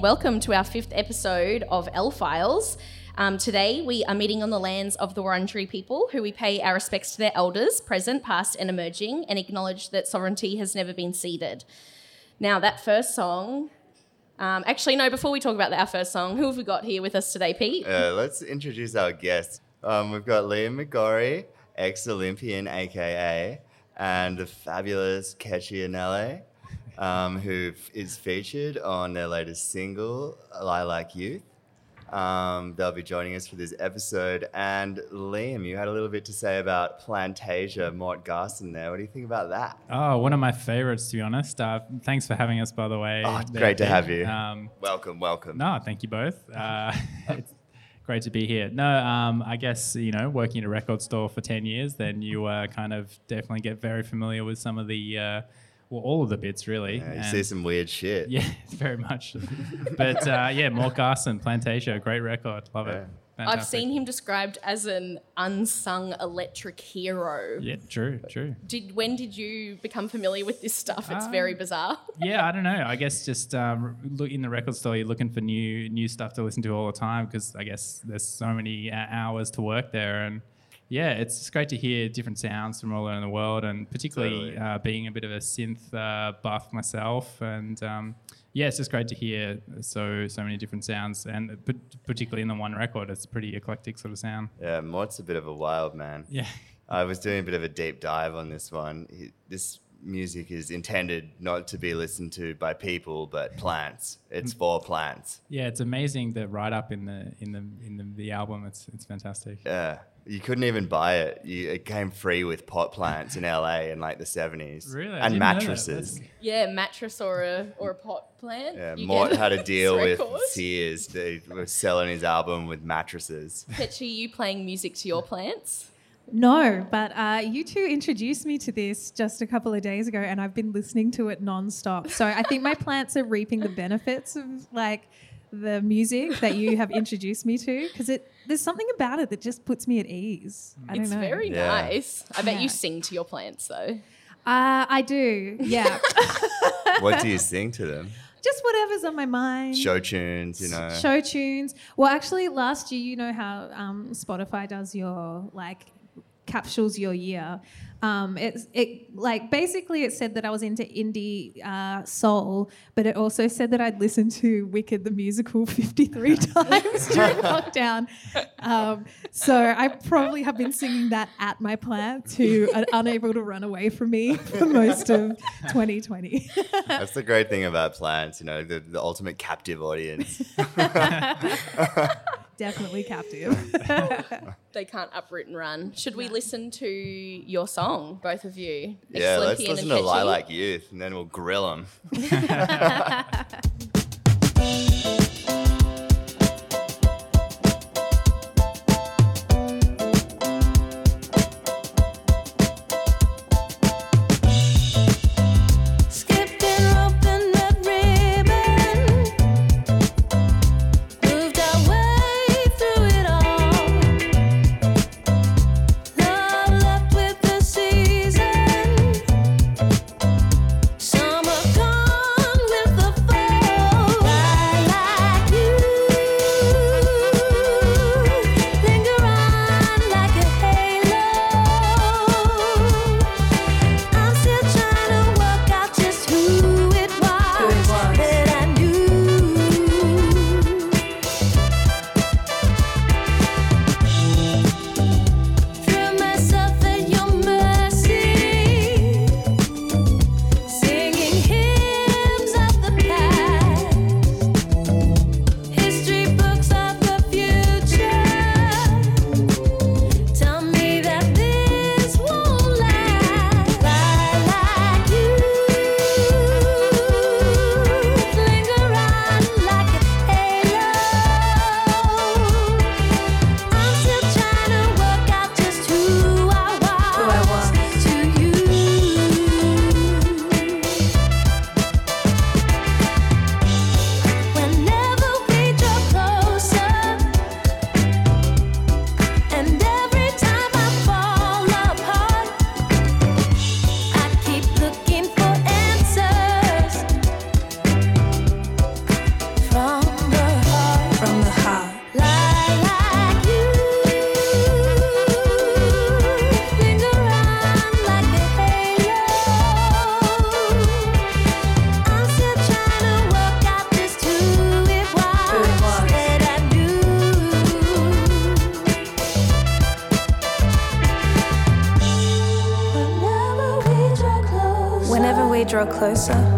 welcome to our fifth episode of L Files. Um, today, we are meeting on the lands of the Wurundjeri people, who we pay our respects to their elders, present, past, and emerging, and acknowledge that sovereignty has never been ceded. Now, that first song. Um, actually, no, before we talk about our first song, who have we got here with us today, Pete? Uh, let's introduce our guests. Um, we've got Liam McGorry, ex Olympian, aka, and the fabulous Kechi Anele, um, who f- is featured on their latest single, Lilac Youth. Um, they'll be joining us for this episode. And Liam, you had a little bit to say about Plantasia, Mort Garson there. What do you think about that? Oh, one of my favorites, to be honest. Uh, thanks for having us, by the way. Oh, great to have you. Um, Welcome, welcome. no, thank you both. Uh, it's great to be here. No, um, I guess, you know, working in a record store for 10 years, then you uh, kind of definitely get very familiar with some of the, uh, well, all of the bits, really. Yeah, you And- see some weird shit. Yeah, very much. but uh, yeah, Mort Garson, Plantasia, great record. Love it. Yeah. I've seen him described as an unsung electric hero. Yeah, true, true. Did when did you become familiar with this stuff? It's Um, very bizarre. yeah, I don't know. I guess just um, look in the record store, you're looking for new new stuff to listen to all the time because I guess there's so many uh, hours to work there, and yeah, it's great to hear different sounds from all around the world, and particularly Totally. uh, being a bit of a synth uh, buff myself, and um, yeah, it's just great to hear so so many different sounds, and particularly in the one record, it's a pretty eclectic sort of sound. Yeah, Mort's a bit of a wild man. Yeah. I was doing a bit of a deep dive on this one. He- This music is intended not to be listened to by people, but plants. It's for plants. Yeah, it's amazing the write up in the in the in the, the album. It's it's fantastic. Yeah, you couldn't even buy it. You, it came free with pot plants in LA in like the seventies. Really? I and didn't know that. mattresses. That's- Yeah, mattress or a or a pot plant. Yeah, You Mort get had a deal this with record. Sears. They were selling his album with mattresses. Petchy, you playing music to your plants? No, but uh, you two introduced me to this just a couple of days ago, and I've been listening to it nonstop. So I think my plants are reaping the benefits of like the music that you have introduced me to, because it there's something about it that just puts me at ease. I don't It's know. very Yeah. nice. I bet Yeah. you sing to your plants though. Uh, I do, yeah. what do you sing to them? just whatever's on my mind. Show tunes, you know. show tunes. Well, actually, last year, you know how um, Spotify does your like capsules your year. Um, it's it like basically it said that I was into indie uh, soul, but it also said that I'd listened to Wicked the musical 53 times during lockdown. Um, so I probably have been singing that at my plant to are unable to run away from me for most of 2020. That's the great thing about plants, you know, the, the ultimate captive audience. Definitely captive. They can't uproot and run. Should we listen to your song, both of you? yeah, let's Ex-Olympian listen and to Petchy? Lilac Youth and then we'll grill them. draw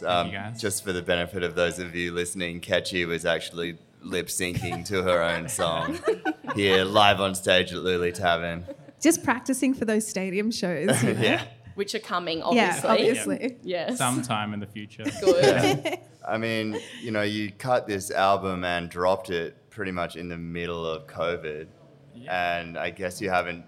guys. Um, you, guys. Just for the benefit of those of you listening, Kechi was actually lip syncing to her own song here live on stage at Lulie Tavern. Just practicing for those stadium shows. you know? yeah. Which are coming, obviously. Yeah, obviously. obviously. Yes. Sometime in the future. Good. I mean, you know, you cut this album and dropped it pretty much in the middle of COVID, and I guess you haven't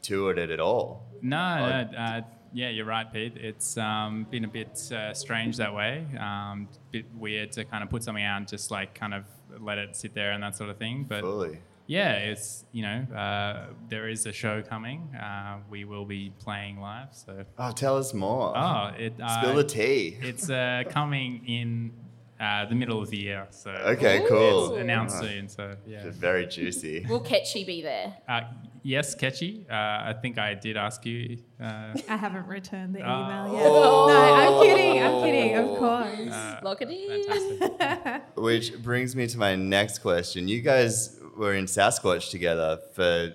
toured it at all. No, no uh, yeah, you're right, Pete. It's um, been a bit uh, strange that way. Um, bit weird to kind of put something out and just like kind of let it sit there and that sort of thing. But Fully. yeah, it's you know uh, there is a show coming. Uh, we will be playing live. So Oh, tell us more. oh, it uh, Spill the tea. It's uh, coming in uh, the middle of the year. So Okay, Ooh. cool. it's announced soon. So yeah. Very juicy. Will Kechi be there? Uh, yes, Kechi. Uh, I think I did ask you. Uh, I haven't returned the Oh. email yet. No, I'm kidding. I'm kidding. Of course. uh, Lock it in. Which brings me to my next question. You guys were in Saskwatch together for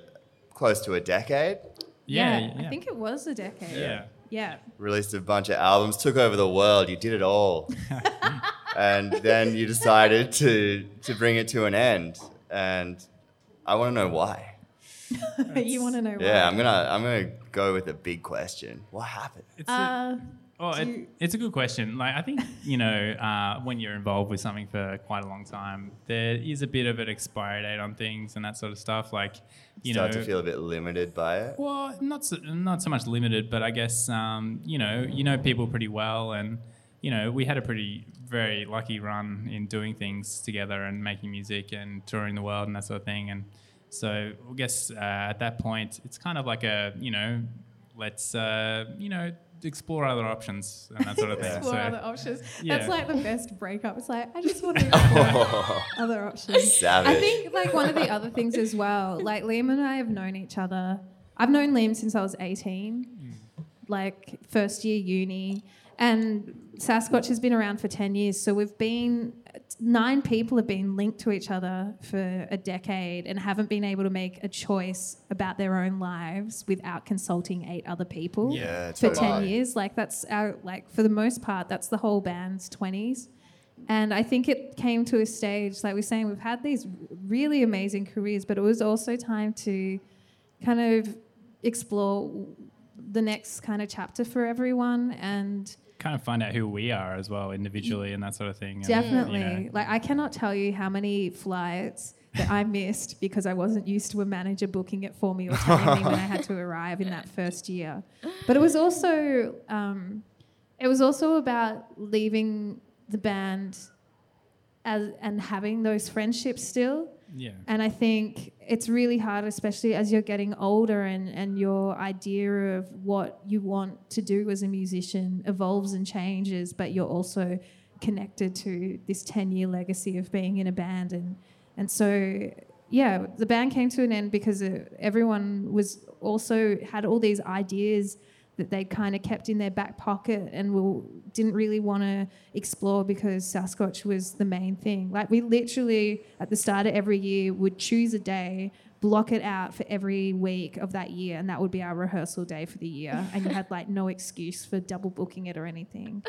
close to a decade, Yeah, yeah. I think it was a decade. Yeah. Yeah. released a bunch of albums, took over the world. You did it all. and then you decided to to bring it to an end. And I want to know why. you want to know why? Yeah, I'm gonna I'm gonna go with a big question. What happened? It's a, Uh, oh, it, you- it's a good question. Like I think you know uh, when you're involved with something for quite a long time, there is a bit of an expiry date on things and that sort of stuff. Like you Start know, to feel a bit limited by it. Well, not so, not so much limited, but I guess um, you know you know people pretty well, and you know we had a pretty very lucky run in doing things together and making music and touring the world and that sort of thing. And so I guess uh, at that point it's kind of like a you know let's uh, you know explore other options and that sort of thing. Explore so, other options. yeah. That's like the best breakup. It's like I just want to explore other options. Savage. I think like one of the other things as well. Like Liam and I have known each other. I've known Liam since I was eighteen, like first year uni, and Saskwatch has been around for ten years. So we've been nine people have been linked to each other for a decade and haven't been able to make a choice about their own lives without consulting eight other people Yeah, for totally. 10 years like that's our like for the most part that's the whole band's 20s and i think it came to a stage like we're saying we've had these really amazing careers but it was also time to kind of explore the next kind of chapter for everyone and kind of find out who we are as well individually and that sort of thing. and, definitely you know, like i cannot tell you how many flights that i missed because i wasn't used to a manager booking it for me or telling me when i had to arrive in that first year but it was also um, it was also about leaving the band as and having those friendships still yeah. and I think it's really hard, especially as you're getting older and, and your idea of what you want to do as a musician evolves and changes, but you're also connected to this 10 year legacy of being in a band. And, and so yeah, the band came to an end because uh, everyone was also had all these ideas that they kind of kept in their back pocket and will, didn't really want to explore because Saskwatch was the main thing. Like we literally at the start of every year would choose a day, block it out for every week of that year, and that would be our rehearsal day for the year. And you had like no excuse for double booking it or anything.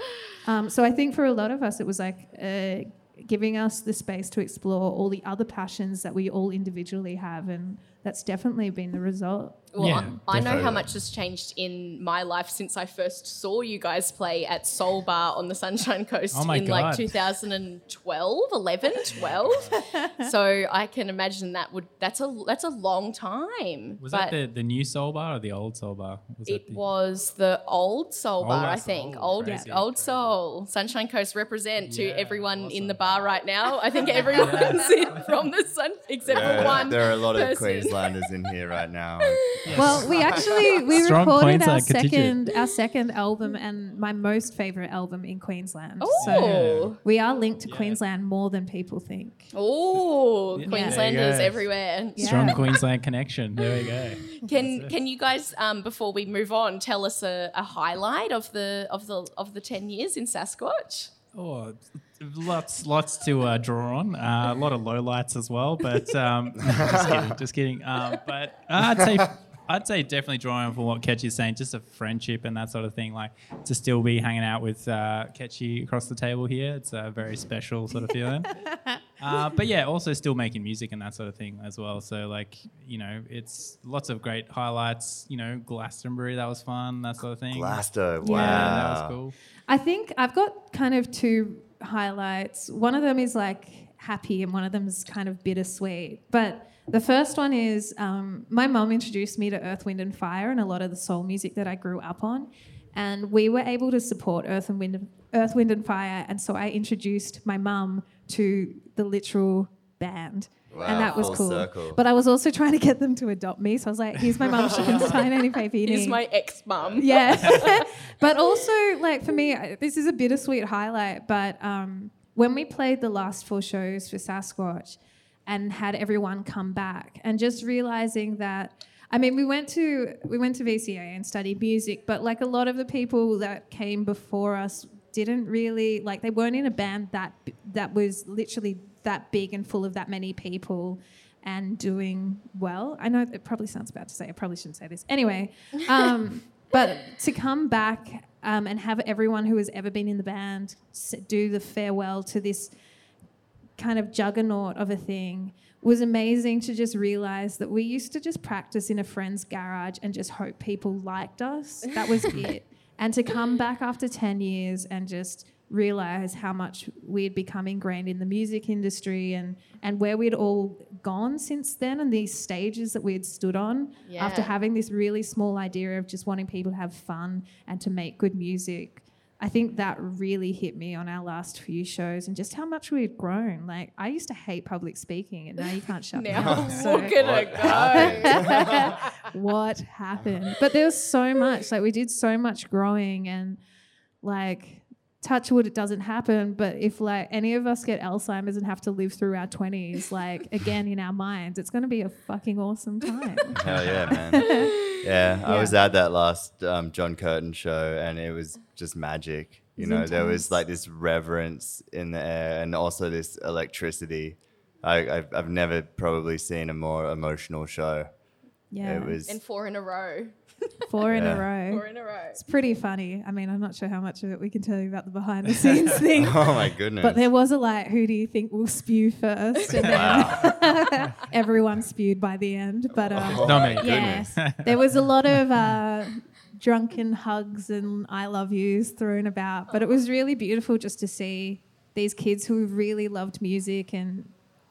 Um, so I think for a lot of us, it was like. Uh, giving us the space to explore all the other passions that we all individually have and that's definitely been the result Well, Yeah, I, I know how much has changed in my life since I first saw you guys play at Soul Bar on the Sunshine Coast Oh my in like 2012, 11, 12. so I can imagine that would that's a that's a long time. Was but that the, the new Soul Bar or the old Soul Bar? Was it the, was the old Soul Old Bar, I think. oh, Old crazy, old crazy. Soul. Sunshine Coast represent to Yeah, everyone in the bar right now. I think everyone's in from the sun except for one. there are a lot of person. Queenslanders in here right now. well we actually we Strong recorded our Queensland second our second album and my most favorite album in queensland so Oh. we are linked to Yeah. queensland more than people think Oh, Yeah. Queenslanders There you go. everywhere. Yeah. Strong Queensland connection. There we go. Can can you guys um, before we move on tell us a, a highlight of the of the of the ten years in Saskwatch? Oh, lots, lots to uh, draw on. Uh, a lot of lowlights as well, but um, just kidding, just kidding. Um, but I'd say, I'd say definitely drawing on from what Kechi's saying, just a friendship and that sort of thing. Like to still be hanging out with uh, Kechi across the table here, it's a very special sort of feeling. Uh, but yeah, also still making music and that sort of thing as well. So like, you know, it's lots of great highlights. You know, Glastonbury, that was fun, that sort of thing. Blasto, Yeah, wow. Yeah, that was cool. I think I've got kind of two highlights. One of them is like happy, and one of them is kind of bittersweet. But the first one is um, my mum introduced me to Earth, Wind, and Fire and a lot of the soul music that I grew up on. And we were able to support Earth and Wind, Earth, Wind, and Fire. And so I introduced my mum to the literal band. Wow, and that was cool. circle. But I was also trying to get them to adopt me. So I was like, here's my mum. She can sign any paper you need. Here's need. my ex mum. Yeah. but also, like, for me, this is a bittersweet highlight. But um, when we played the last four shows for Saskwatch and had everyone come back, and just realizing that. I mean, we went to we went to VCA and studied music, but like a lot of the people that came before us didn't really like they weren't in a band that that was literally that big and full of that many people and doing well. I know it probably sounds bad to say. I probably shouldn't say this. Anyway, um, but to come back um, and have everyone who has ever been in the band do the farewell to this kind of juggernaut of a thing was amazing to just realize that we used to just practice in a friend's garage and just hope people liked us. That was it. And to come back after 10 years and just realize how much we'd become ingrained in the music industry and, and where we'd all gone since then and these stages that we had stood on after having this really small idea of just wanting people to have fun and to make good music. I think that really hit me on our last few shows and just how much we'd grown. Like I used to hate public speaking and now you can't shut me Now up. So look at it What go. happened? what happened? But there was so much. Like we did so much growing and like touch wood it doesn't happen. But if like any of us get Alzheimer's and have to live through our twenties, like again in our minds, it's gonna be a fucking awesome time. Hell yeah, man. Yeah, I was at that last um, John Curtin show, and it was just magic. You It's know, there was like this reverence in the air, and also this electricity. I, I've, I've never probably seen a more emotional show. Yeah. It was. And four in a row. Four in a row. Four in a row. It's pretty funny. I mean, I'm not sure how much of it we can tell you about the behind the scenes thing. oh my goodness. But there was a like, who do you think will spew first? And then everyone spewed by the end. But um, Oh Not my yes, goodness. there was a lot of uh, drunken hugs and I love yous thrown about. But it was really beautiful just to see these kids who really loved music and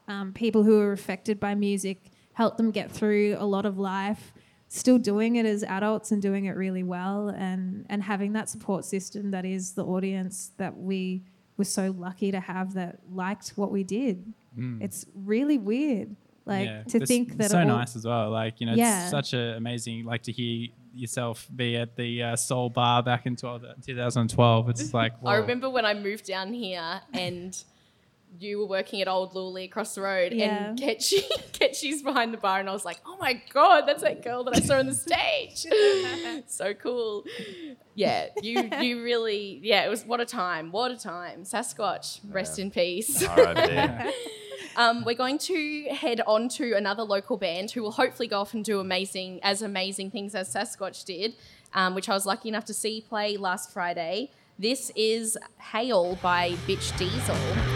um, people who were affected by music help them get through a lot of life. Still doing it as adults and doing it really well, and and having that support system that is the audience that we were so lucky to have that liked what we did. It's really weird, like Yeah. to It's think that so all- nice as well. Like you know, Yeah. it's such a amazing like to hear yourself be at the uh, Soul Bar back in 12, 2012. It's like I remember when I moved down here and you were working at Old Lulie across the road, Yeah. and Kechi, Kechi's behind the bar, and I was like, "Oh my god, that's that girl that I saw on the stage." so cool. Yeah, you you really yeah. It was what a time, what a time. Saskwatch, rest in peace. R.I.P. Um, we're going to head on to another local band who will hopefully go off and do amazing as amazing things as Saskwatch did, um, which I was lucky enough to see play last Friday. This is Hail by Bitch Diesel.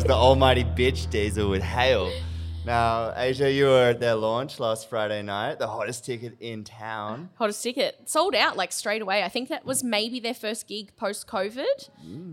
Was the almighty bitch Diesel with Hail. Now, Asia, you were at their launch last Friday night, the hottest ticket in town. Hottest ticket sold out like straight away. I think that was maybe their first gig post COVID.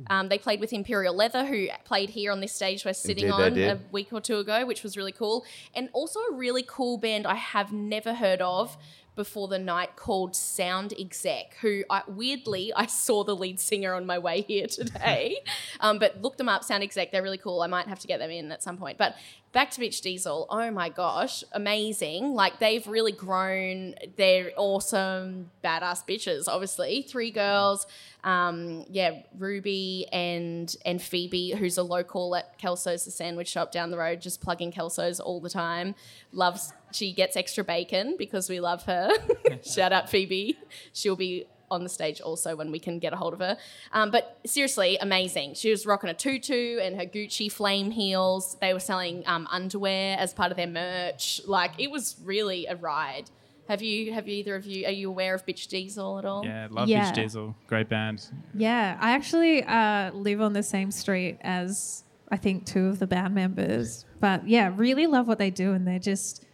Um, they played with Imperial Leather, who played here on this stage we're sitting on a week or two ago, which was really cool. And also a really cool band I have never heard of before the night called Sound Exec, who I, weirdly I saw the lead singer on my way here today. um, but look them up, Sound Exec. They're really cool. I might have to get them in at some point. But back to Bitch Diesel. Oh my gosh, amazing! Like they've really grown. They're awesome, badass bitches. Obviously, three girls. Um, yeah, Ruby and and Phoebe, who's a local at Kelso's, the sandwich shop down the road, just plugging Kelso's all the time. Loves. She gets extra bacon because we love her. Shout out Phoebe. She'll be on the stage also when we can get a hold of her. Um, but seriously, amazing. She was rocking a tutu and her Gucci flame heels. They were selling um, underwear as part of their merch. Like it was really a ride. Have you? Have either of you? Are you aware of Bitch Diesel at all? Yeah, love Yeah. Bitch Diesel. Great band. Yeah, I actually uh, live on the same street as I think two of the band members. But yeah, really love what they do, and they're just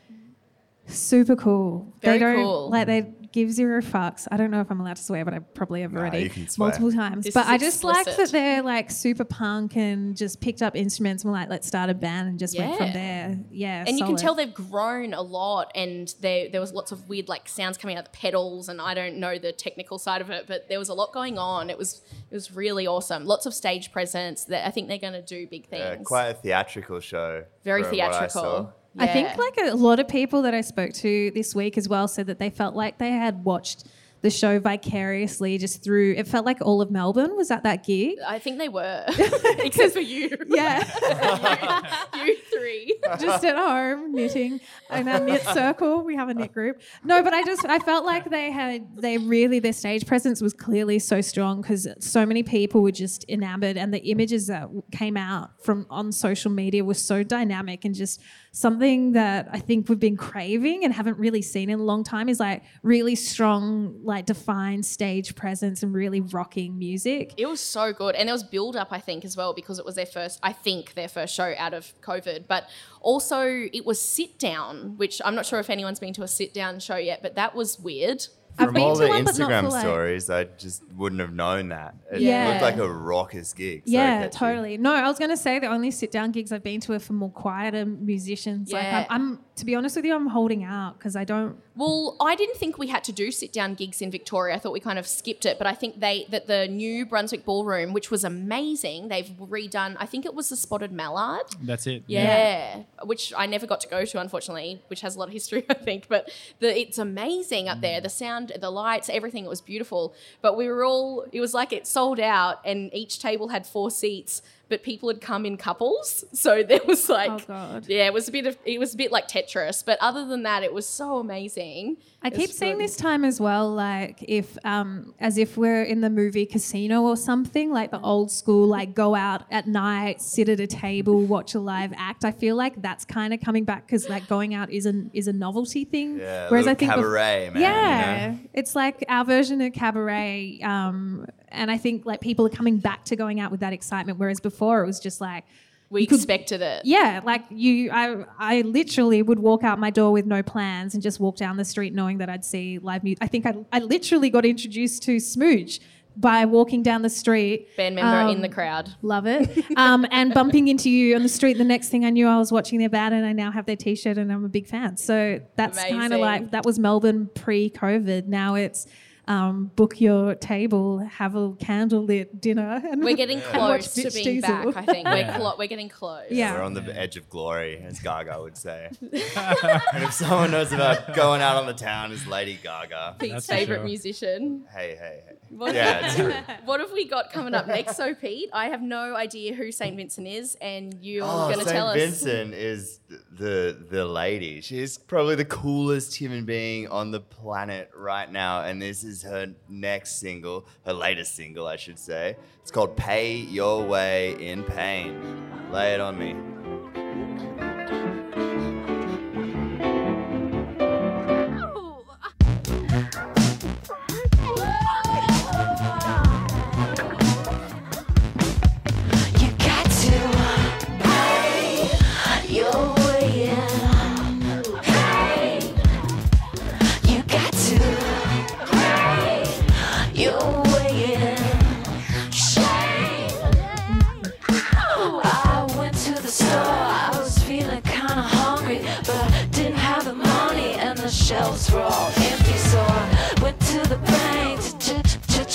super cool. Very they don't cool. like they give zero fucks. I don't know if I'm allowed to swear, but I probably have Nah, already you can swear. multiple times. This but I just like that they're like super punk and just picked up instruments and were like, let's start a band and just went from there. Yeah, And you can tell they've grown a lot, and there there was lots of weird like sounds coming out of the pedals, and I don't know the technical side of it, but there was a lot going on. It was it was really awesome. Lots of stage presence. That I think they're going to do big things. Yeah, quite a theatrical show. Very from I saw. theatrical. I think like a lot of people that I spoke to this week as well said that they felt like they had watched the show vicariously just through. It felt like all of Melbourne was at that gig. I think they were, except for you. Yeah, you three. just at home knitting in our knit circle. We have a knit group. No, but I just I felt like they had they really their stage presence was clearly so strong because so many people were just enamored, and the images that came out from on social media were so dynamic and just something that I think we've been craving and haven't really seen in a long time is like really strong, like defined stage presence and really rocking music. It was so good, and there was build up, I think, as well, because it was their first, I think, their first show out of COVID. But also, it was sit down, which I'm not sure if anyone's been to a sit down show yet, but that was weird. I've From all the one, Instagram stories, I just wouldn't have known that. It Yeah. looked like a raucous gig. so Yeah, catchy. totally. No, I was going to say the only sit down gigs I've been to are for more quieter musicians. Yeah. Like I'm, I'm, to be honest with you, I'm holding out because I don't. Well, I didn't think we had to do sit down gigs in Victoria. I thought we kind of skipped it, but I think they that the new Brunswick Ballroom, which was amazing, they've redone. I think it was the Spotted Mallard. That's it. Yeah, which I never got to go to, unfortunately, which has a lot of history, I think. But the, it's amazing up there. The sound, the lights, everything. It was beautiful. But we were all. It was like it sold out, and each table had four seats. But people had come in couples, so there was like, Oh, God. yeah, it was a bit of, it was a bit like Tetris. But other than that, it was so amazing. I keep seeing good. this time as well, like if, um, as if we're in the movie Casino or something, like the old school, like go out at night, sit at a table, watch a live act. I feel like that's kind of coming back because like going out is a is a novelty thing. Yeah, Whereas I little think bef- cabaret, man. yeah, You know? it's like our version of cabaret, um, and I think like people are coming back to going out with that excitement. Whereas before it was just like, We could- expected it. yeah, like you, I, I literally would walk out my door with no plans and just walk down the street knowing that I'd see live music. I think I, I literally got introduced to Smooch by walking down the street. Band member in the Um, crowd. Love it. Um, and bumping into you on the street. The next thing I knew, I was watching their band, and I now have their T-shirt, and I'm a big fan. So that's kind of like that was Melbourne pre-COVID. Now it's um, book your table, have a candlelit dinner, and We're getting and watch close to Bitch being Diesel. back. I think we're Yeah. clo- we're getting close. Yeah. We're on the edge of glory, as Gaga would say. and if someone knows about going out on the town, it's Lady Gaga. Pete's favorite sure. musician. Hey, hey, hey. What, Yeah, it's true. what have we got coming up next? So, Pete, I have no idea who Saint Vincent is, and you're Oh, going to tell us. Saint. Vincent is the the lady. She's probably the coolest human being on the planet right now, and this is her next single, her latest single, I should say. It's called "Pay Your Way in Pain." Lay it on me.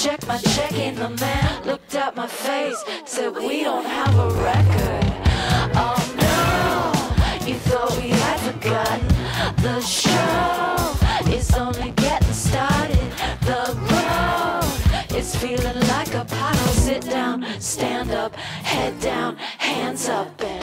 checked my check in the man looked at my face, said we don't have a record. Oh no, you thought we had forgotten the show is only getting started. The road is feeling like a puddle. Sit down, stand up, head down, hands up.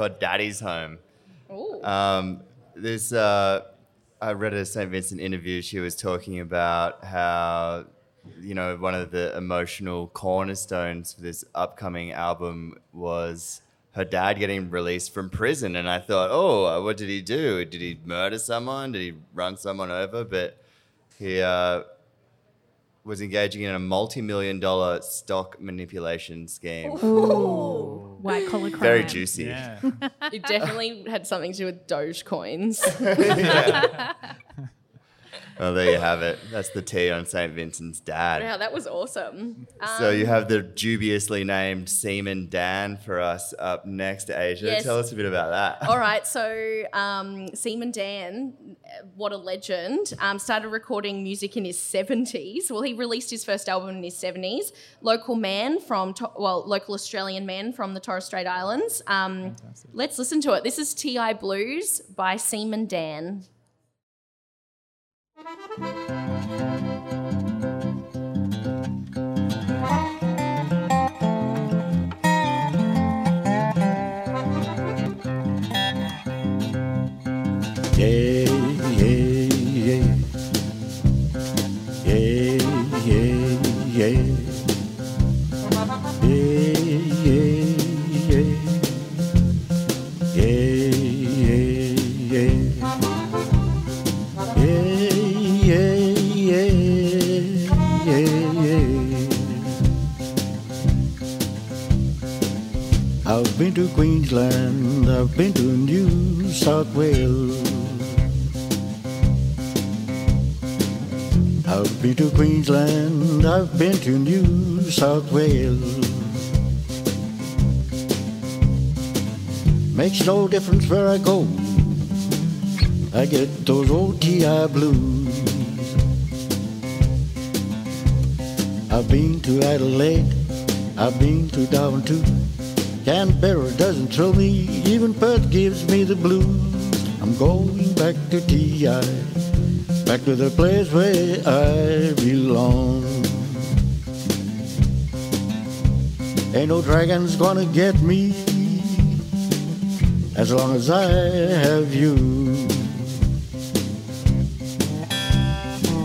Record Daddy's Home. Ooh. Um, this, uh, I read a St. Vincent interview. She was talking about how, you know, one of the emotional cornerstones for this upcoming album was her dad getting released from prison. And I thought, oh, what did he do? Did he murder someone? Did he run someone over? But he uh, was engaging in a multi million dollar stock manipulation scheme. White collar crime. Very juicy. Yeah. It definitely had something to do with Doge Well, there you have it. That's the tea on St. Vincent's dad. Wow, that was awesome. So Um, you have the dubiously named Seaman Dan for us up next, Asia. Yes. Tell us a bit about that. All right, so um, Seaman Dan, what a legend, um, started recording music in his 70s. Well, he released his first album in his 70s. Local man from, well, local Australian man from the Torres Strait Islands. Um, let's listen to it. This is T.I. Blues by Seaman Dan. Yeah, Queensland, I've been to New South Wales. I've been to Queensland, I've been to New South Wales. Makes no difference where I go, I get those OTI blues. I've been to Adelaide, I've been to Darwin too. Canberra doesn't thrill me, even Perth gives me the blues. I'm going back to TI, back to the place where I belong. Ain't no dragon's gonna get me as long as I have you.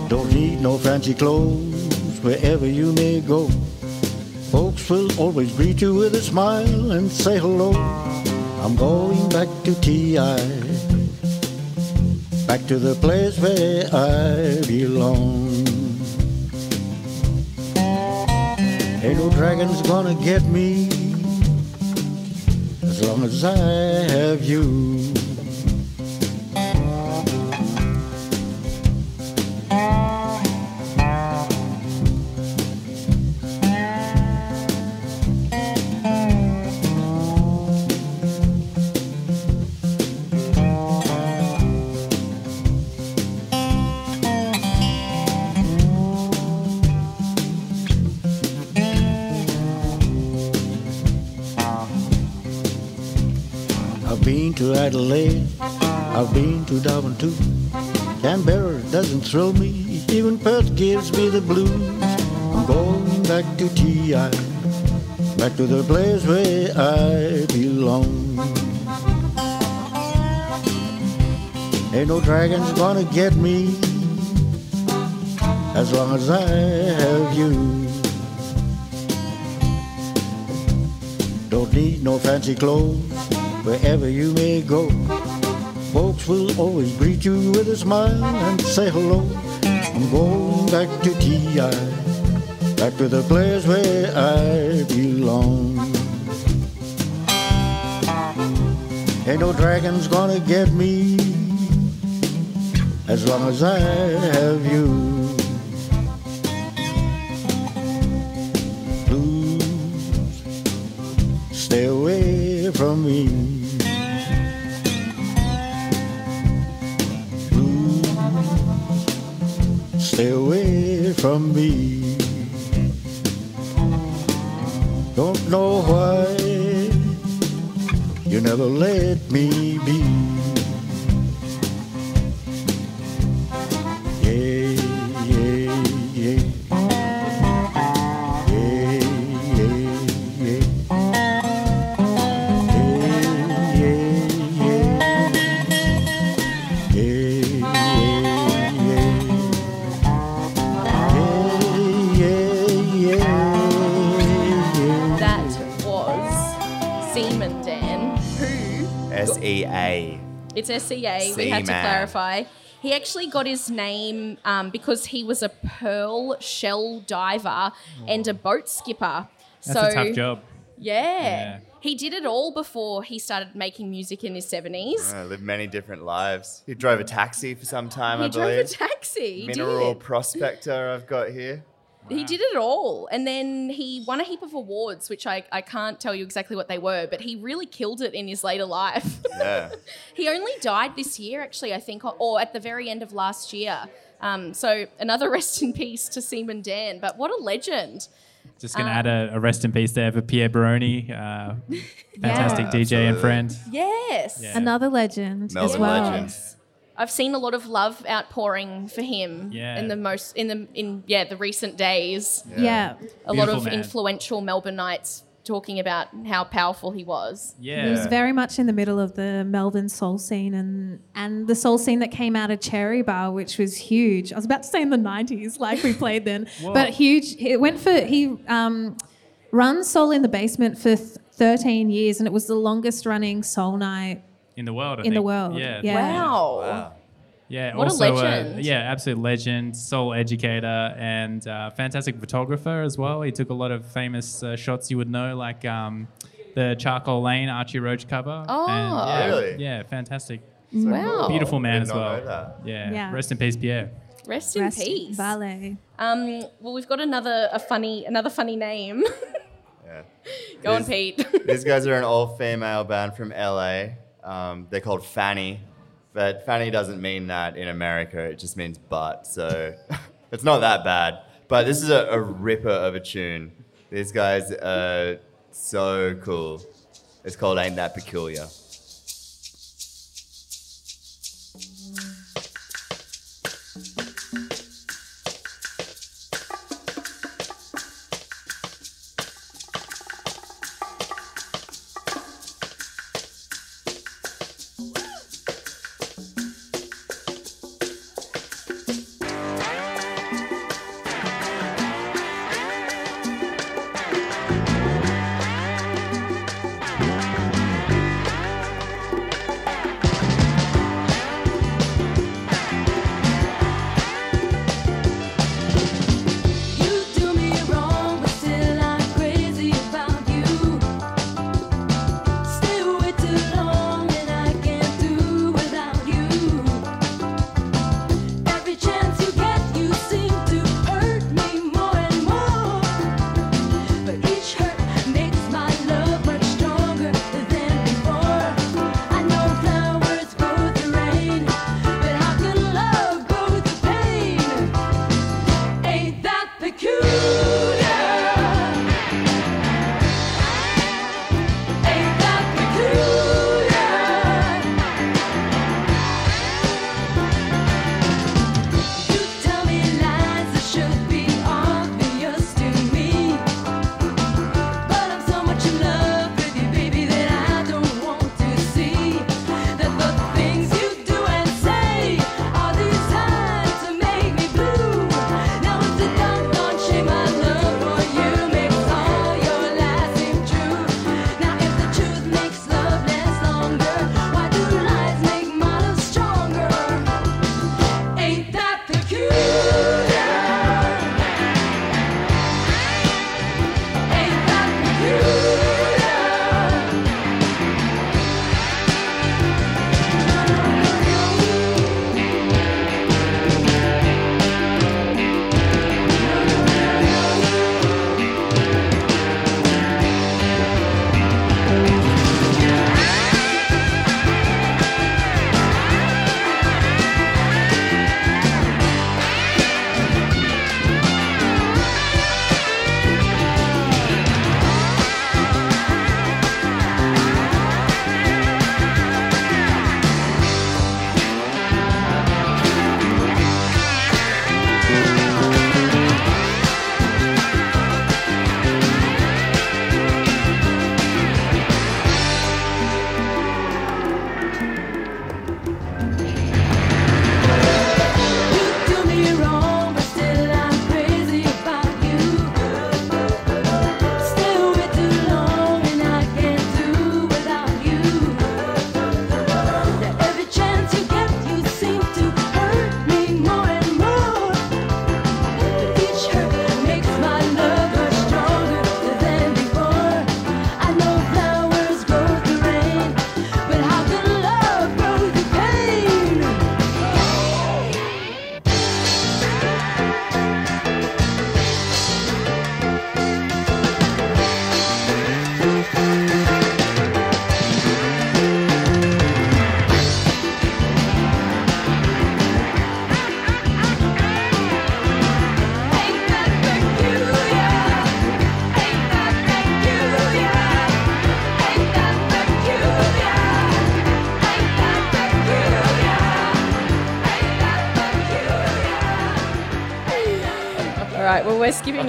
Don't need no fancy clothes wherever you may go. Folks will always greet you with a smile and say hello. I'm going back to TI, back to the place where I belong. Ain't no dragon's gonna get me as long as I have you. To Darwin too. Canberra doesn't thrill me, even Perth gives me the blues. I'm going back to TI, back to the place where I belong. Ain't no dragons gonna get me as long as I have you. Don't need no fancy clothes wherever you may go. Will always greet you with a smile and say hello. I'm going back to TI, back to the place where I belong. Ain't no dragons gonna get me as long as I have you. Blues, stay away from me. From me. Don't know why you never let me be. It's SCA. We had to clarify. He actually got his name um, because he was a pearl shell diver and a boat skipper. That's so a tough job. Yeah. Yeah. He did it all before he started making music in his 70s. Uh, lived many different lives. He drove a taxi for some time, I believe. he drove believe. a taxi. He Mineral did. prospector, I've got here. He did it all. And then he won a heap of awards, which I, I can't tell you exactly what they were, but he really killed it in his later life. Yeah. he only died this year, actually, I think, or- or at the very end of last year. Um, so another rest in peace to Seaman Dan. But what a legend. Just going to Um, add a, a rest in peace there for Pierre Baroni, uh, fantastic Yeah, DJ and friend. Yes. Yeah. Another legend as Melbourne well. legend. I've seen a lot of love outpouring for him Yeah. in the most in the in yeah the recent days. Yeah. A lot of man. influential Melbourneites talking about how powerful he was. Yeah. He was very much in the middle of the Melbourne soul scene and and the soul scene that came out of Cherry Bar, which was huge. I was about to say in the nineties, like we played then, but huge. It went for he um, runs Soul in the Basement for th- thirteen years, and it was the longest running soul night. In the world. I in the world, Yeah. yeah. Wow. Wow. Yeah, What a also, legend. Uh, yeah, absolute legend, soul educator, and uh, fantastic photographer as well. He took a lot of famous uh, shots you would know, like um, the Charcoal Lane Archie Roach cover. Oh. and, yeah, Really? Yeah, fantastic. Wow. Beautiful man as well. Yeah. Yeah. Rest in peace, Pierre. Rest in Rest- peace. Ballet. Um, well, we've got another a funny another funny name. Yeah. Go on, Pete. These guys are an all-female band from LA. Um, they're called Fanny, but Fanny doesn't mean that in America. It just means butt. So it's not that bad. But this is a, a ripper of a tune. These guys are so cool. It's called Ain't That Peculiar.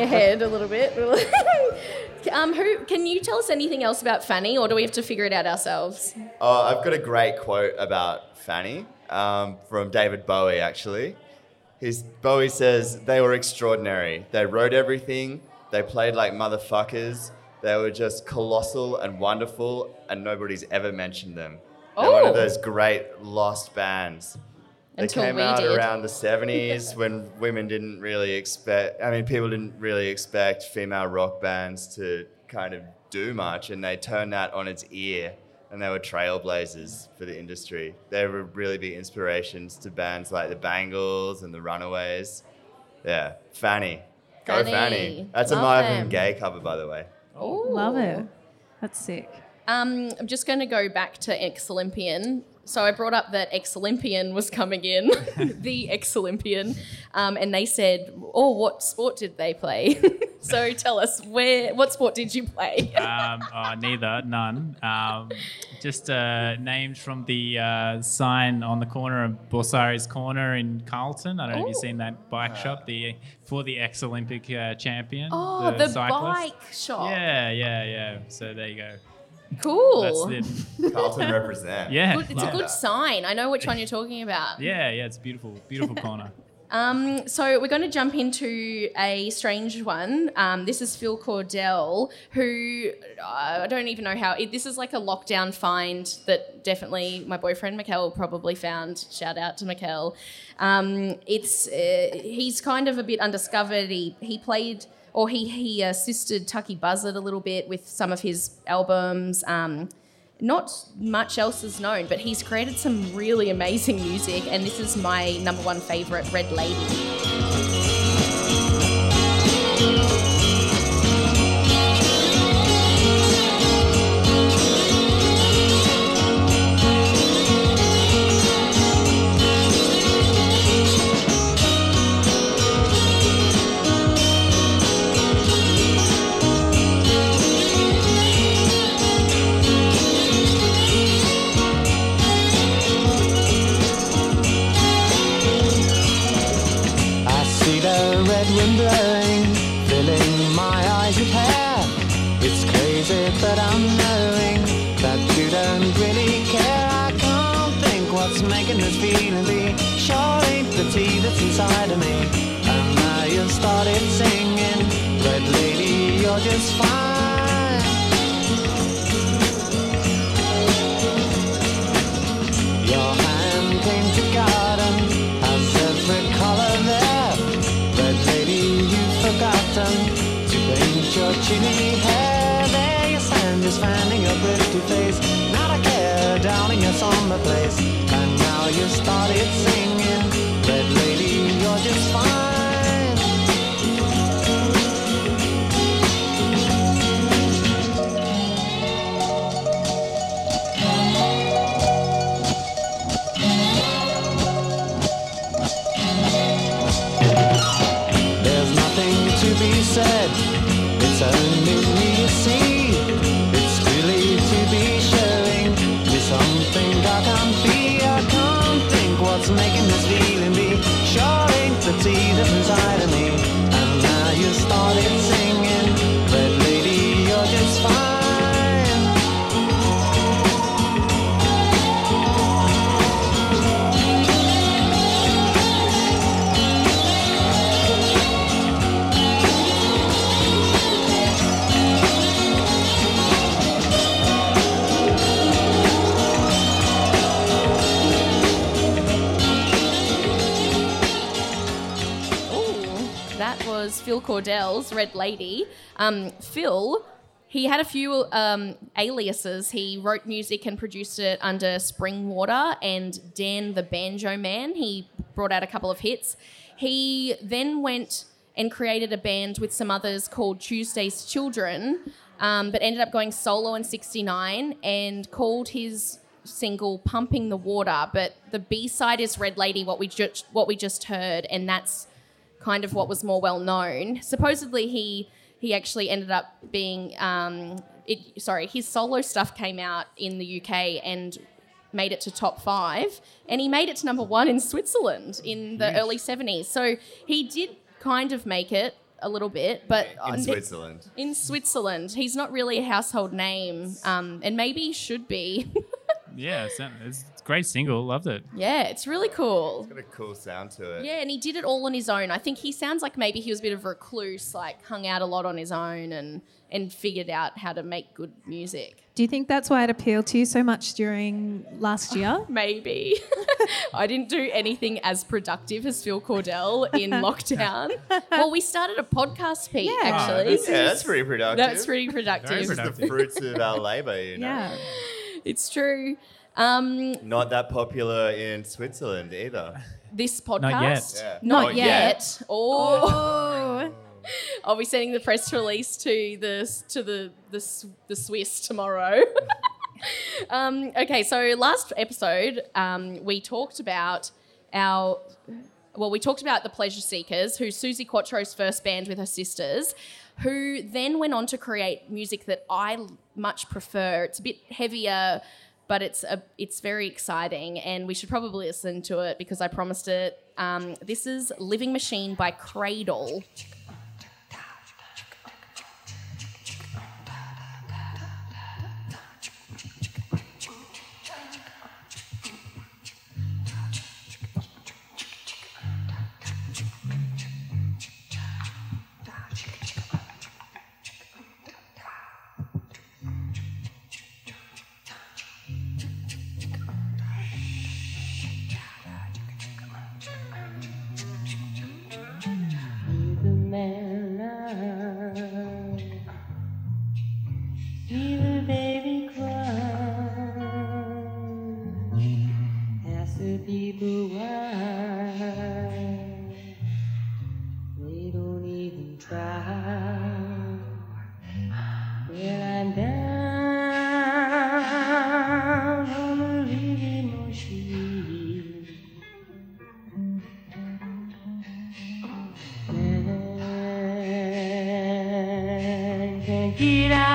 Ahead a little bit. um, who can you tell us anything else about Fanny, or do we have to figure it out ourselves? Oh, I've got a great quote about Fanny um, from David Bowie, actually. His, Bowie says, They were extraordinary. They wrote everything, they played like motherfuckers, they were just colossal and wonderful, and nobody's ever mentioned them. They're one Oh. of those great lost bands. They Until came we out did. around the 70s when women didn't really expect, I mean, people didn't really expect female rock bands to kind of do much, and they turned that on its ear, and they were trailblazers for the industry. They were really big inspirations to bands like the Bangles and the Runaways. Yeah, Fanny. Go Fanny. Fanny. That's a Marvin them. Gaye cover, by the way. Oh, Love it. That's sick. Um, I'm just going to go back to ex Olympian. So I brought up that ex Olympian was coming in, the ex Olympian, um, and they said, "Oh, what sport did they play?" so tell us, where, what sport did you play? um, oh, neither, none. Um, just uh, names from the uh, sign on the corner of Borsari's Corner in Carlton. I don't know if you've seen that bike shop the for the ex-Olympic uh, champion. oh, the, cyclist. bike shop. Yeah, yeah, yeah. So there you go. Cool. That's it. Carlton represent. Yeah, Good, it's a good that. sign. I know which one you're talking about. Yeah, yeah. It's beautiful, beautiful corner. Um, so we're going to jump into a strange one. Um, this is Phil Cordell, who uh, I don't even know how. It, this is like a lockdown find that definitely my boyfriend Mikkel probably found. Shout out to Mikkel. Um, it's uh, he's kind of a bit undiscovered. He he played or he he assisted Tucky Buzzard a little bit with some of his albums. Um, not much else is known, but he's created some really amazing music, and this is my number one favorite, Red Lady. Wind blowing, filling my eyes with hair. It's crazy, but I'm knowing that you don't really care. I can't think what's making this feeling be. Sure ain't the tea that's inside of me. And now you started singing, Red Lady, you're just fine. Chilly hair. There you stand, just fanning your pretty face. Not a care down in your somber place. And now you started singing. Phil Cordell's Red Lady. Um, Phil, he had a few um, aliases. He wrote music and produced it under Springwater and Dan the Banjo Man. He brought out a couple of hits. He then went and created a band with some others called Tuesday's Children, um, but ended up going solo in 69 and called his single Pumping the Water. But the B side is Red Lady, what we, ju- what we just heard, and that's kind of what was more well known. Supposedly, he he actually ended up being um, it. Sorry, his solo stuff came out in the UK and made it to top five, and he made it to number one in Switzerland in the early seventies. So he did kind of make it. a little bit, but In Switzerland. in Switzerland, he's not really a household name, um, and maybe should be. Yeah, it's, it's a great single. Loved it. yeah, it's really cool. It's got a cool sound to it. Yeah, and he did it all on his own. I think he sounds like maybe he was a bit of a recluse, like hung out a lot on his own and and figured out how to make good music. Do you think that's why it appealed to you so much during last year? Maybe. I didn't do anything as productive as Phil Cordell in lockdown. well, we started a podcast, Pete, Yeah. actually. Oh, yeah, that's pretty productive. That's pretty productive. Very This is the fruits of our labor, you know. Yeah. It's true. Um, Not that popular in Switzerland either. this podcast. Not yet. Yeah. Not, Not yet. yet. Oh. I'll be sending the press release to the to the the, S- the Swiss tomorrow. um, okay, so last episode um, we talked about our well, we talked about the Pleasure Seekers, who's Suzi Quatro's first band with her sisters, who then went on to create music that I much prefer. It's a bit heavier, but it's a it's very exciting, and we should probably listen to it because I promised it. Um, this is Living Machine by Cradle. Man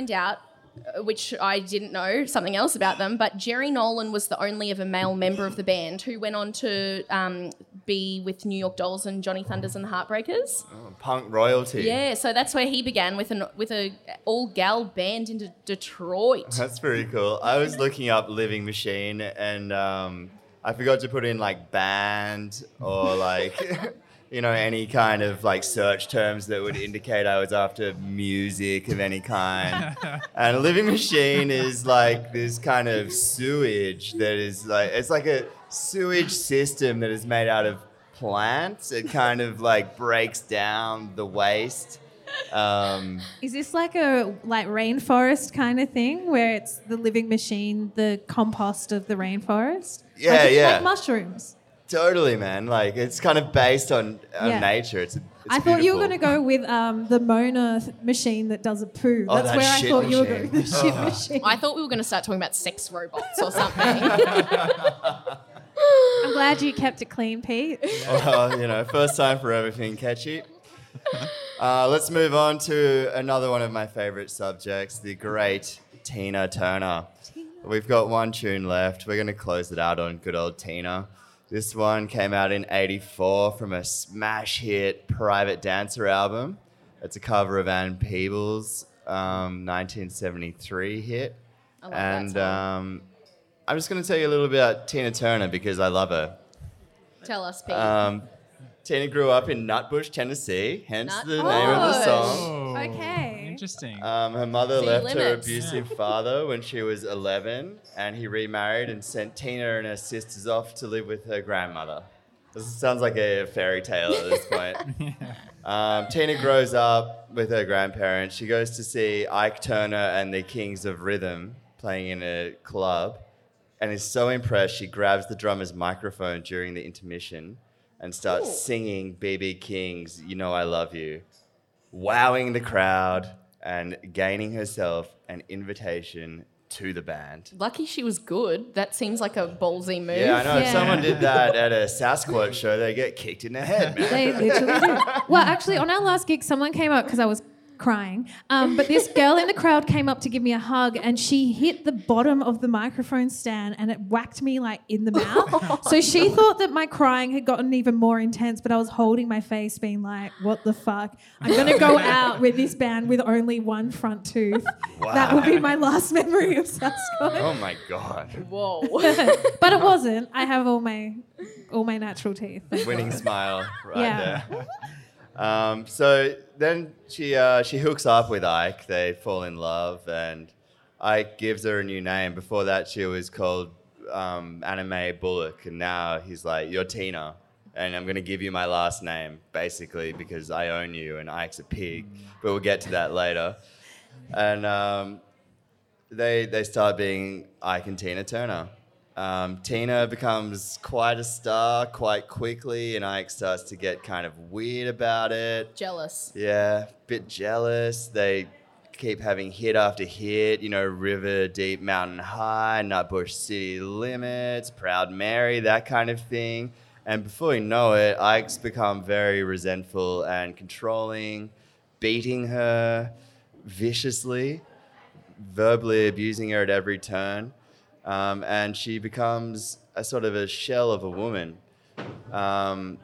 find out, uh, which I didn't know something else about them, but Jerry Nolan was the only of a male member of the band who went on to um, be with New York Dolls and Johnny Thunders and the Heartbreakers. Oh, Punk royalty. Yeah, so that's where he began with an with a all gal band in De- Detroit. That's pretty cool. I was looking up Living Machine and um, I forgot to put in like band or like, you know, any kind of like search terms that would indicate I was after music of any kind. and a living machine is like this kind of sewage that is like, it's like a sewage system that is made out of plants. It kind of like breaks down the waste. Um, Is this like a like rainforest kind of thing where it's the living machine, the compost of the rainforest? Yeah, like, yeah. Like mushrooms. Totally, man. Like it's kind of based on, on Yeah. nature. It's, it's I thought you were going to go with um, the Mona th- machine that does a poo. Oh, That's that where I shit thought you were going. The shit machine. I thought we were going to start talking about sex robots or something. I'm glad you kept it clean, Pete. Well, you know, first time for everything catchy. Uh, let's move on to another one of my favorite subjects, the great Tina Turner. We've got one tune left. We're going to close it out on good old Tina. This one came out in 84 from a smash hit Private Dancer album. It's a cover of Ann Peebles' um, 1973 hit. I love and song. um, I'm just going to tell you a little bit about Tina Turner because I love her. Tell us, Pete. Um, Tina grew up in Nutbush, Tennessee, hence Nut- the name of the song. Oh, Okay. Interesting. Um, her mother City left her limits. abusive father when she was 11, and he remarried and sent Tina and her sisters off to live with her grandmother. This sounds like a fairy tale at this point. um, Tina grows up with her grandparents. She goes to see Ike Turner and the Kings of Rhythm playing in a club and is so impressed she grabs the drummer's microphone during the intermission and starts Ooh. singing BB King's You Know I Love You, wowing the crowd and gaining herself an invitation to the band. Lucky she was good. That seems like a ballsy move. Yeah, I know. If someone did that at a Saskwatch show, they get kicked in the head, man. They literally do. Well, actually, on our last gig, someone came up because I was crying. Um, but this girl in the crowd came up to give me a hug, and she hit the bottom of the microphone stand, and it whacked me like in the mouth. so she thought that my crying had gotten even more intense, but I was holding my face, being like, "What the fuck? I'm gonna go out with this band with only one front tooth. That will be my last memory of Saskwatch." Oh my god. Whoa. but it wasn't. I have all my all my natural teeth. Winning smile right Yeah. there. Um, so then she uh, she hooks up with Ike. They fall in love, and Ike gives her a new name. Before that, she was called um, Anna Mae Bullock, and now he's like, "You're Tina, and I'm gonna give you my last name, basically because I own you." And Ike's a pig, but we'll get to that later. And um, they they start being Ike and Tina Turner. Um, Tina becomes quite a star quite quickly, and Ike starts to get kind of weird about it. Jealous. Yeah, bit jealous. They keep having hit after hit. You know, River Deep, Mountain High, Nutbush City Limits, Proud Mary, that kind of thing. And before you know it, Ike's become very resentful and controlling, beating her viciously verbally abusing her at every turn. Um, and she becomes a sort of a shell of a woman. Um,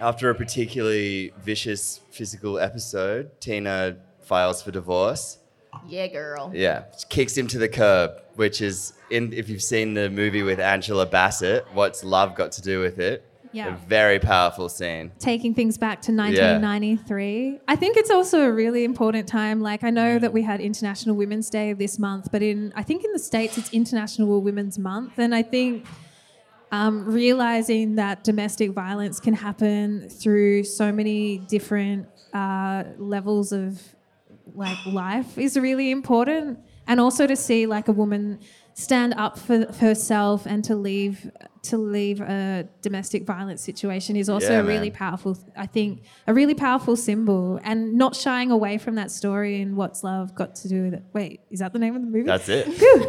after a particularly vicious physical episode, Tina files for divorce Yeah, girl. Yeah, kicks him to the curb, which is in. If you've seen the movie with Angela Bassett, what's love got to do with it? Yeah. a very powerful scene. taking things back to 1993. I think it's also a really important time. Like I know that we had International Women's Day this month, but in I think in the states it's International Women's Month, and I think um, realizing that domestic violence can happen through so many different uh, levels of like life is really important and also to see like a woman stand up for, for herself and to leave to leave a domestic violence situation is also Yeah, a really man. powerful i think a really powerful symbol and not shying away from that story and what's love got to do with it wait is that the name of the movie That's it.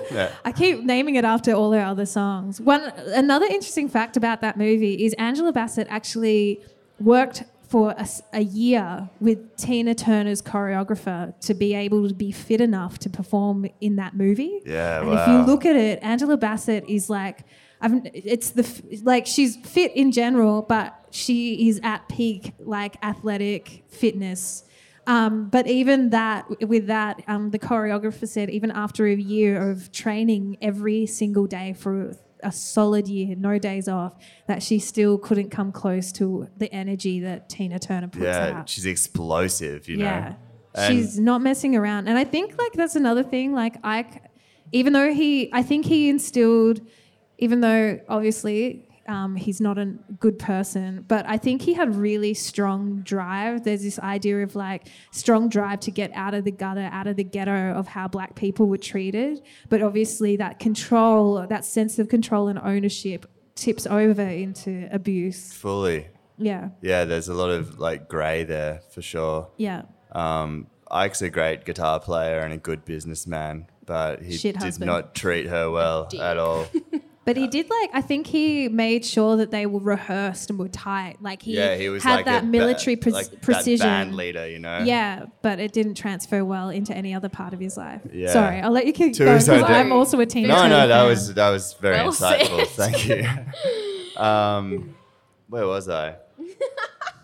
yeah. I keep naming it after all her other songs. One another interesting fact about that movie is Angela Bassett actually worked for a year with Tina Turner's choreographer to be able to be fit enough to perform in that movie. Yeah, and if you look at it, Angela Bassett is like, I've, it's the like she's fit in general, but she is at peak like athletic fitness. Um, but even that, with that, um, the choreographer said even after a year of training every single day for a solid year, no days off, that she still couldn't come close to the energy that Tina Turner puts Yeah, out. she's explosive, you yeah, know. And- she's not messing around, and I think like that's another thing. Like I, even though he, I think he instilled, even though obviously. Um, he's not a good person, but I think he had really strong drive. There's this idea of like strong drive to get out of the gutter, out of the ghetto of how black people were treated. But obviously, that control, that sense of control and ownership tips over into abuse. fully. Yeah, Yeah, there's a lot of like grey there for sure. yeah. Um, Ike's a great guitar player and a good businessman, but he Shit did husband. not treat her well at all. But he did like I think he made sure that they were rehearsed and were tight. Like he, yeah, he was had like that a ba- military pre- like precision. That band leader, you know. Yeah, but it didn't transfer well into any other part of his life. Yeah. Sorry, I'll let you keep Too going because. I'm also a Tina No, Turner no, that was that was very Well insightful. said. Thank you. Um, where was I?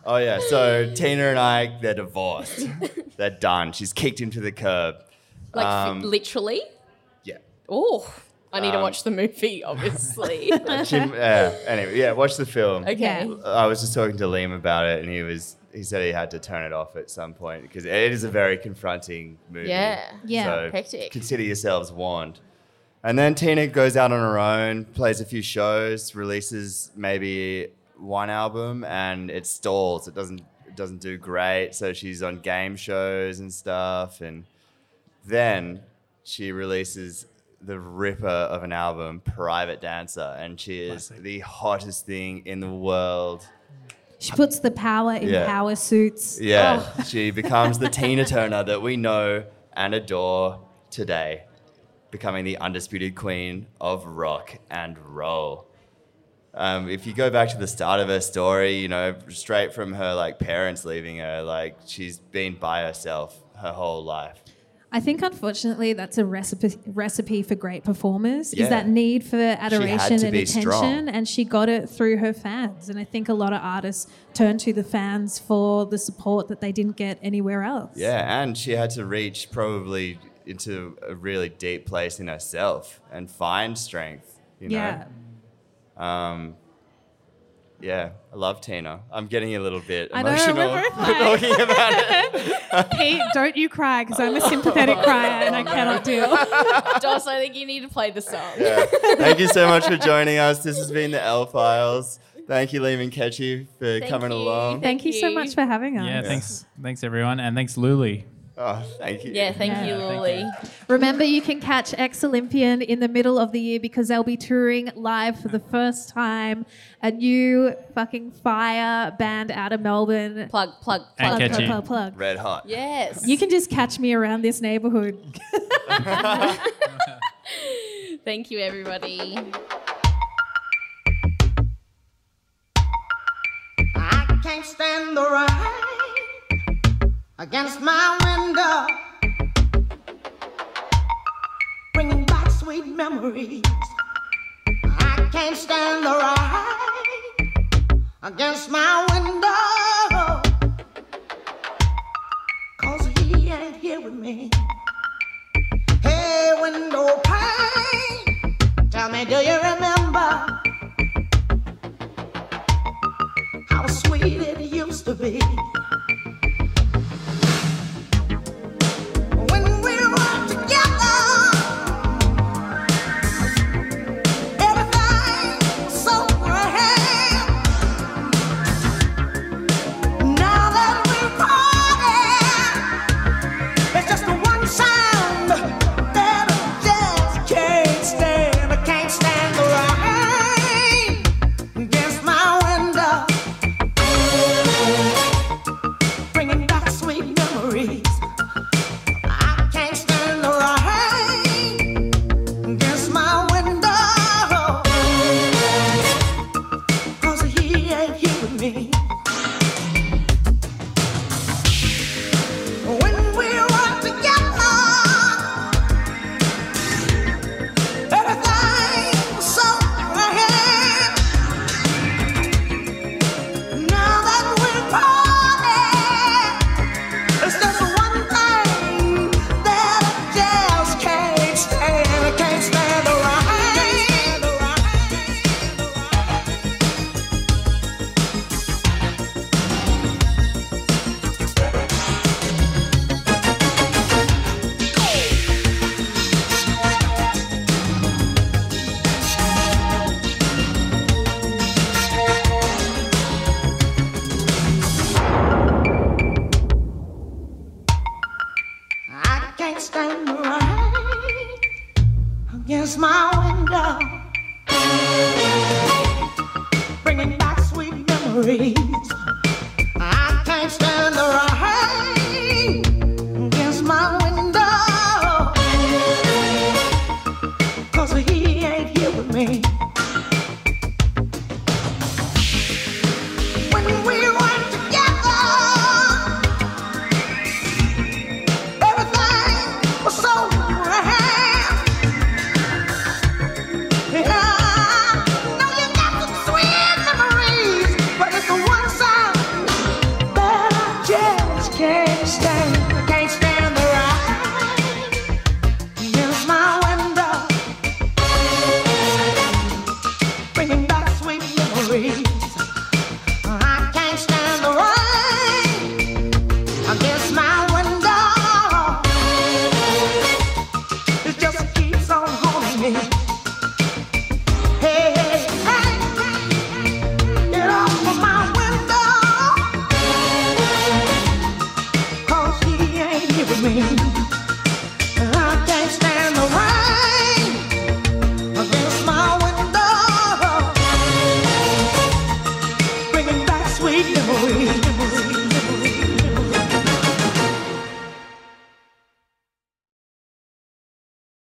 Oh yeah, so Tina and I, they're divorced. they're done. She's kicked him to the curb. Like Um, literally. Yeah. Oh, I need to Um, watch the movie, obviously. Jim, yeah. Anyway, yeah. Watch the film. okay. I was just talking to Liam about it, and he was he said he had to turn it off at some point because it is a very confronting movie. Yeah. Yeah. So Hectic. Consider yourselves warned. And then Tina goes out on her own, plays a few shows, releases maybe one album, and it stalls. It doesn't it doesn't do great. So she's on game shows and stuff, and then she releases the ripper of an album, Private Dancer, and she is the hottest thing in the world. She puts the power in Yeah. power suits. Yeah, Oh. she becomes the Tina Turner that we know and adore today, becoming the undisputed queen of rock and roll. Um, if you go back to the start of her story, you know, straight from her like parents leaving her, like she's been by herself her whole life. I think unfortunately that's a recipe recipe for great performers Yeah. is that need for adoration and attention strong. and she got it through her fans and I think a lot of artists turn to the fans for the support that they didn't get anywhere else. Yeah, and she had to reach probably into a really deep place in herself and find strength. You know? Yeah. Um, yeah, I love Tina. I'm getting a little bit I know, emotional we're both like- talking about it. Pete, don't you cry because I'm a sympathetic crier and I cannot deal. Doss, I think you need to play the song. Yeah. Thank you so much for joining us. This has been the L Files. Thank you, Liam and Kechi, for Thank coming you. along. Thank you so much for having us. Yeah, thanks, thanks everyone, and thanks Lulie. Oh, thank you. Yeah, thank Yeah. you, Thank Lily. you. Remember, you can catch Ex Olympian in the middle of the year because they'll be touring live for the first time. A new fucking fire band out of Melbourne. Plug, plug, And plug. plug, plug, plug. Red hot. Yes. You can just catch me around this neighborhood. Thank you, everybody. I can't stand the rain against my window, bringing back sweet memories. I can't stand the rain against my window, cause he ain't here with me. bay window pane. Tell me, do you remember how sweet it used to be?